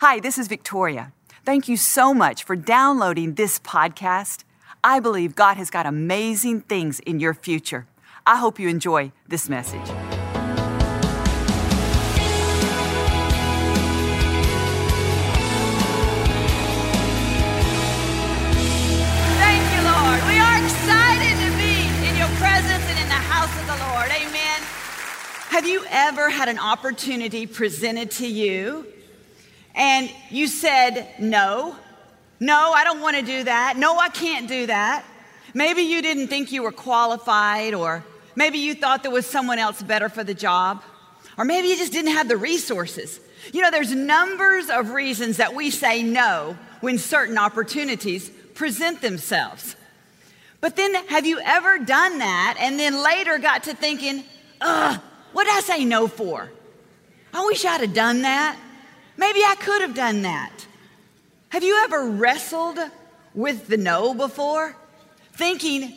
Hi, this is Victoria. Thank you so much for downloading this podcast. I believe God has got amazing things in your future. I hope you enjoy this message. Thank you, Lord. We are excited to be in your presence and in the house of the Lord. Amen. Have you ever had an opportunity presented to you and you said, No, no, I don't want to do that. No, I can't do that. Maybe you didn't think you were qualified, or maybe you thought there was someone else better for the job, or maybe you just didn't have the resources. You know, there's numbers of reasons that we say no when certain opportunities present themselves. But then, have you ever done that and then later got to thinking, ugh, what did I say no for? I wish I'd have done that. Maybe I could have done that. Have you ever wrestled with the no before? Thinking,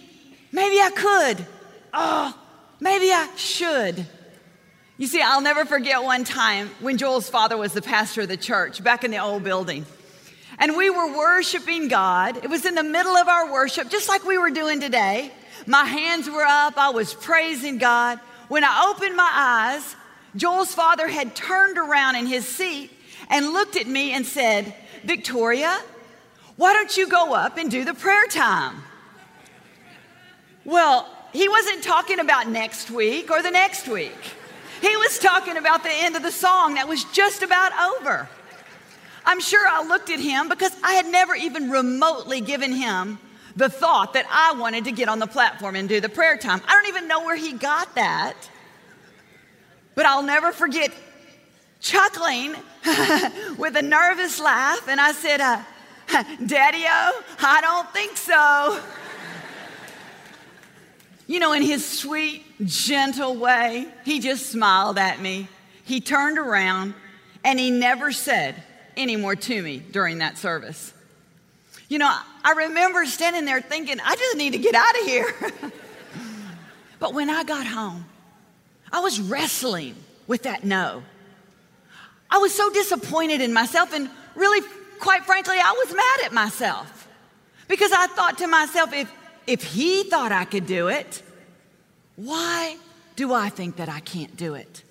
maybe I could. Oh, maybe I should. You see, I'll never forget one time when Joel's father was the pastor of the church back in the old building. And we were worshiping God. It was in the middle of our worship, just like we were doing today. My hands were up, I was praising God. When I opened my eyes, Joel's father had turned around in his seat and looked at me and said, Victoria, why don't you go up and do the prayer time? Well, he wasn't talking about next week or the next week. He was talking about the end of the song that was just about over. I'm sure I looked at him because I had never even remotely given him the thought that I wanted to get on the platform and do the prayer time. I don't even know where he got that. But I'll never forget chuckling with a nervous laugh, and I said, uh, Daddy O, I don't think so. You know, in his sweet, gentle way, he just smiled at me. He turned around and he never said any more to me during that service. You know, I remember standing there thinking, I just need to get out of here. but when I got home, I was wrestling with that no. I was so disappointed in myself, and really, quite frankly, I was mad at myself because I thought to myself, if, if he thought I could do it, why do I think that I can't do it?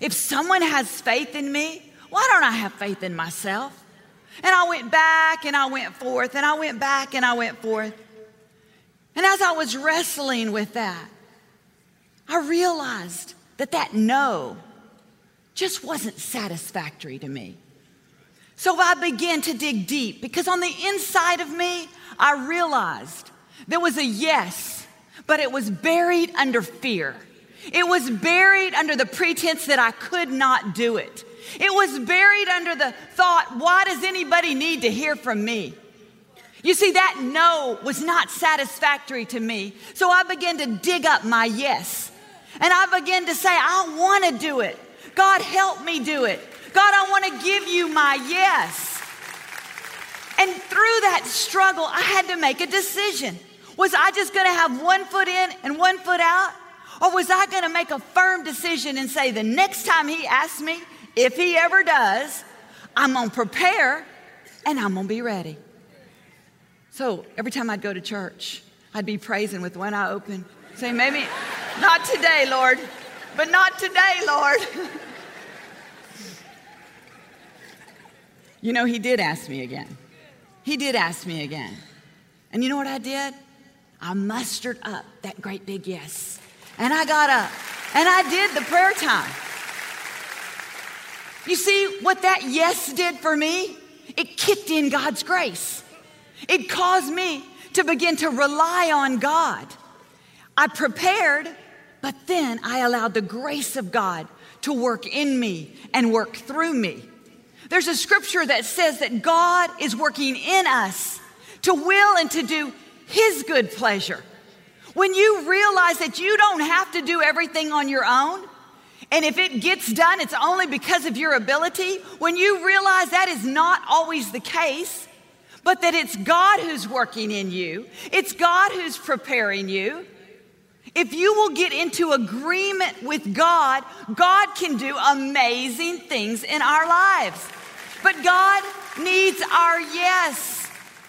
If someone has faith in me, why don't I have faith in myself? And I went back and I went forth and I went back and I went forth. And as I was wrestling with that, I realized that that no just wasn't satisfactory to me. So I began to dig deep because on the inside of me, I realized there was a yes, but it was buried under fear. It was buried under the pretense that I could not do it. It was buried under the thought, why does anybody need to hear from me? You see, that no was not satisfactory to me. So I began to dig up my yes. And I began to say, I want to do it. God, help me do it. God, I want to give you my yes. And through that struggle, I had to make a decision. Was I just going to have one foot in and one foot out? Or was I going to make a firm decision and say, the next time he asks me, if he ever does, I'm going to prepare and I'm going to be ready. So every time I'd go to church, I'd be praising with one eye open, saying, maybe not today, Lord, but not today, Lord. you know, he did ask me again. He did ask me again. And you know what I did? I mustered up that great big yes. And I got up and I did the prayer time. You see what that yes did for me? It kicked in God's grace. It caused me to begin to rely on God. I prepared, but then I allowed the grace of God to work in me and work through me. There's a scripture that says that God is working in us to will and to do His good pleasure. When you realize that you don't have to do everything on your own, and if it gets done, it's only because of your ability, when you realize that is not always the case, but that it's God who's working in you, it's God who's preparing you. If you will get into agreement with God, God can do amazing things in our lives. But God needs our yes.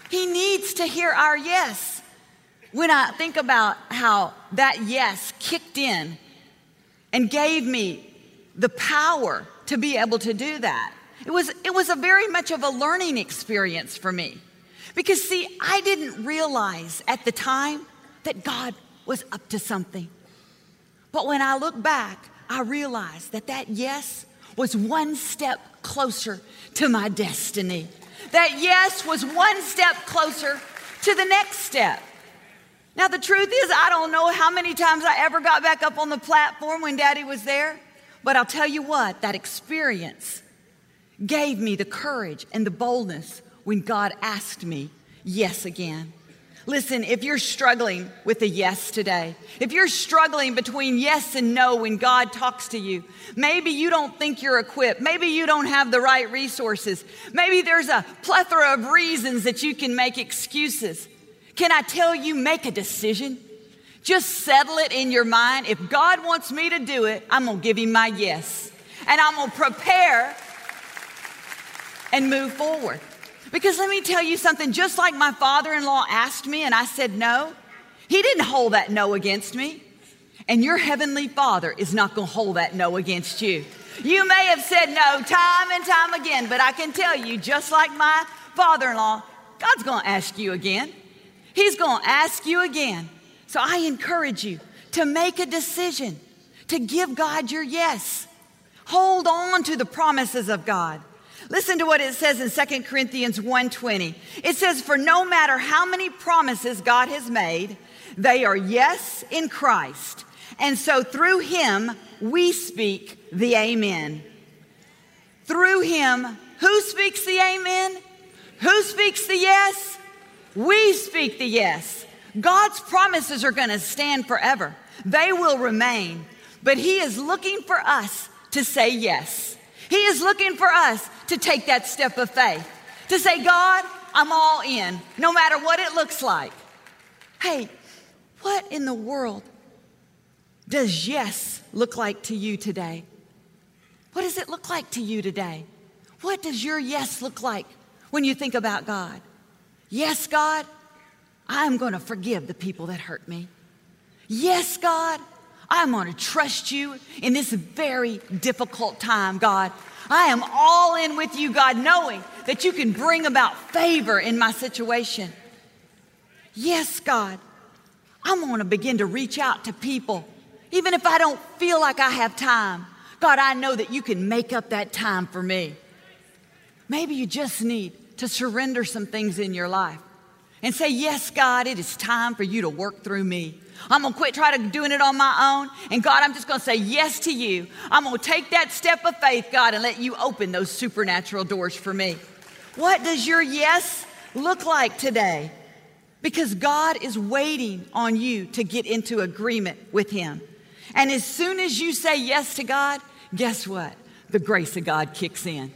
He needs to hear our yes. When I think about how that yes kicked in and gave me the power to be able to do that, it was, it was a very much of a learning experience for me. Because, see, I didn't realize at the time that God was up to something. But when I look back, I realized that that yes was one step closer to my destiny. That yes was one step closer to the next step. Now, the truth is, I don't know how many times I ever got back up on the platform when daddy was there, but I'll tell you what, that experience gave me the courage and the boldness when God asked me yes again. Listen, if you're struggling with a yes today, if you're struggling between yes and no when God talks to you, maybe you don't think you're equipped, maybe you don't have the right resources, maybe there's a plethora of reasons that you can make excuses. Can I tell you, make a decision? Just settle it in your mind. If God wants me to do it, I'm gonna give him my yes. And I'm gonna prepare and move forward. Because let me tell you something, just like my father in law asked me and I said no, he didn't hold that no against me. And your heavenly father is not going to hold that no against you. You may have said no time and time again, but I can tell you, just like my father in law, God's going to ask you again. He's going to ask you again. So I encourage you to make a decision to give God your yes. Hold on to the promises of God. Listen to what it says in 2 Corinthians 1:20. It says for no matter how many promises God has made, they are yes in Christ. And so through him we speak the amen. Through him, who speaks the amen? Who speaks the yes? We speak the yes. God's promises are going to stand forever. They will remain. But he is looking for us to say yes. He is looking for us to take that step of faith, to say, God, I'm all in, no matter what it looks like. Hey, what in the world does yes look like to you today? What does it look like to you today? What does your yes look like when you think about God? Yes, God, I'm going to forgive the people that hurt me. Yes, God, I'm going to trust you in this very difficult time, God. I am all in with you, God, knowing that you can bring about favor in my situation. Yes, God, I'm going to begin to reach out to people, even if I don't feel like I have time. God, I know that you can make up that time for me. Maybe you just need to surrender some things in your life and say, Yes, God, it is time for you to work through me. I'm gonna quit trying to doing it on my own. And God, I'm just gonna say yes to you. I'm gonna take that step of faith, God, and let you open those supernatural doors for me. What does your yes look like today? Because God is waiting on you to get into agreement with Him. And as soon as you say yes to God, guess what? The grace of God kicks in.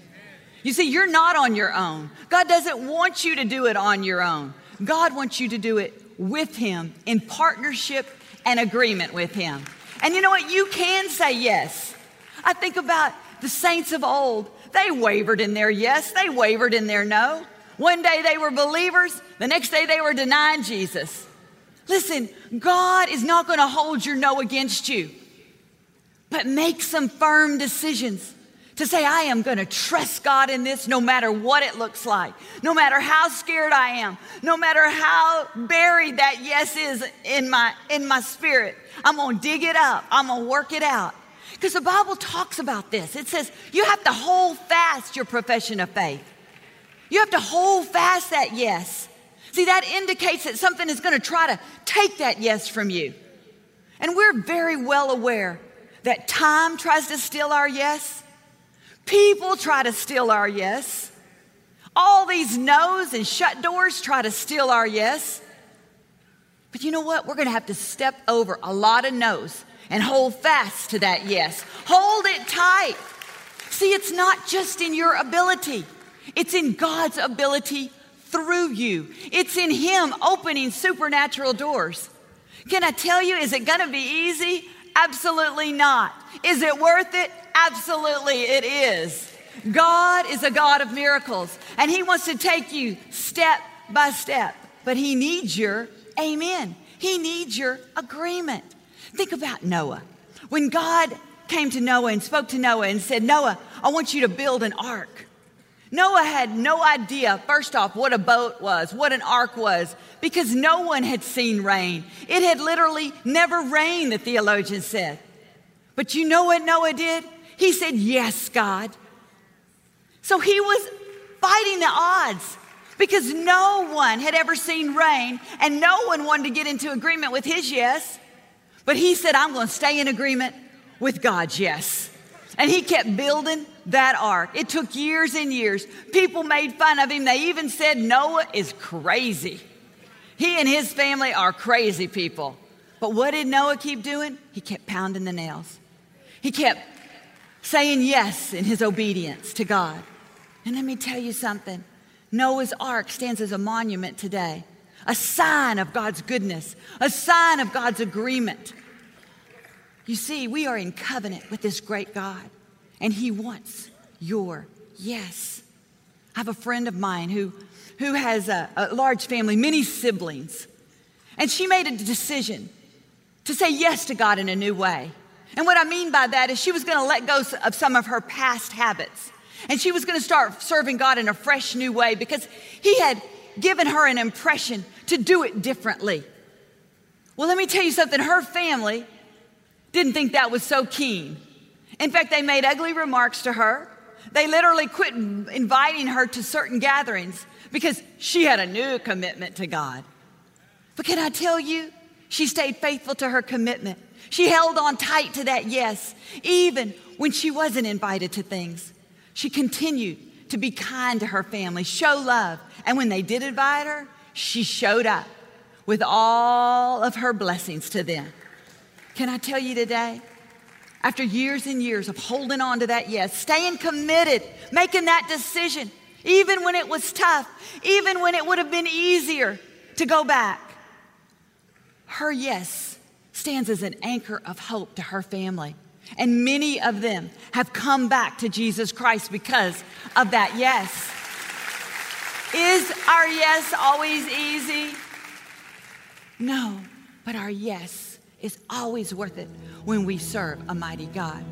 You see, you're not on your own. God doesn't want you to do it on your own. God wants you to do it with Him in partnership and agreement with Him. And you know what? You can say yes. I think about the saints of old. They wavered in their yes, they wavered in their no. One day they were believers, the next day they were denying Jesus. Listen, God is not going to hold your no against you, but make some firm decisions to say, I am going to trust God in this no matter what it looks like, no matter how scared I am, no matter how buried that yes is in my, in my spirit. I'm going to dig it up, I'm going to work it out. Because the Bible talks about this. It says you have to hold fast your profession of faith. You have to hold fast that yes. See, that indicates that something is going to try to take that yes from you. And we're very well aware that time tries to steal our yes. People try to steal our yes. All these no's and shut doors try to steal our yes. But you know what? We're going to have to step over a lot of no's and hold fast to that yes. Hold it tight. See, it's not just in your ability, it's in God's ability through you. It's in Him opening supernatural doors. Can I tell you, is it going to be easy? Absolutely not. Is it worth it? Absolutely, it is. God is a God of miracles, and He wants to take you step by step, but He needs your amen. He needs your agreement. Think about Noah. When God came to Noah and spoke to Noah and said, Noah, I want you to build an ark. Noah had no idea, first off, what a boat was, what an ark was, because no one had seen rain. It had literally never rained, the theologian said. But you know what Noah did? He said, Yes, God. So he was fighting the odds because no one had ever seen rain and no one wanted to get into agreement with his yes. But he said, I'm going to stay in agreement with God's yes. And he kept building that ark. It took years and years. People made fun of him. They even said Noah is crazy. He and his family are crazy people. But what did Noah keep doing? He kept pounding the nails. He kept saying yes in his obedience to God. And let me tell you something Noah's Ark stands as a monument today, a sign of God's goodness, a sign of God's agreement. You see, we are in covenant with this great God, and He wants your yes. I have a friend of mine who, who has a, a large family, many siblings, and she made a decision to say yes to God in a new way. And what I mean by that is she was going to let go of some of her past habits. And she was going to start serving God in a fresh new way because He had given her an impression to do it differently. Well, let me tell you something her family didn't think that was so keen. In fact, they made ugly remarks to her. They literally quit inviting her to certain gatherings because she had a new commitment to God. But can I tell you, she stayed faithful to her commitment. She held on tight to that yes, even when she wasn't invited to things. She continued to be kind to her family, show love. And when they did invite her, she showed up with all of her blessings to them. Can I tell you today? After years and years of holding on to that yes, staying committed, making that decision, even when it was tough, even when it would have been easier to go back, her yes stands as an anchor of hope to her family. And many of them have come back to Jesus Christ because of that yes. Is our yes always easy? No, but our yes is always worth it when we serve a mighty God.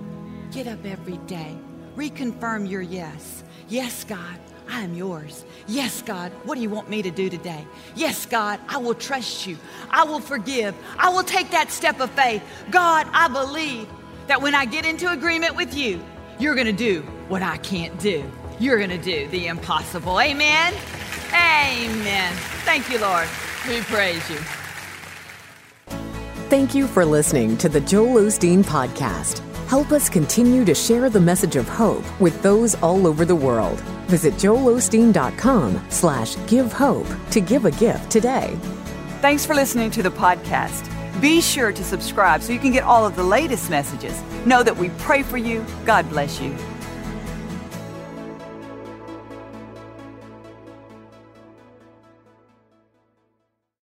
Get up every day, reconfirm your yes. Yes, God, I am yours. Yes, God, what do you want me to do today? Yes, God, I will trust you. I will forgive. I will take that step of faith. God, I believe that when I get into agreement with you, you're going to do what I can't do. You're going to do the impossible. Amen. Amen. Thank you, Lord. We praise you. Thank you for listening to the Joel Osteen Podcast. Help us continue to share the message of hope with those all over the world. Visit joelosteen.com slash give hope to give a gift today. Thanks for listening to the podcast. Be sure to subscribe so you can get all of the latest messages. Know that we pray for you. God bless you.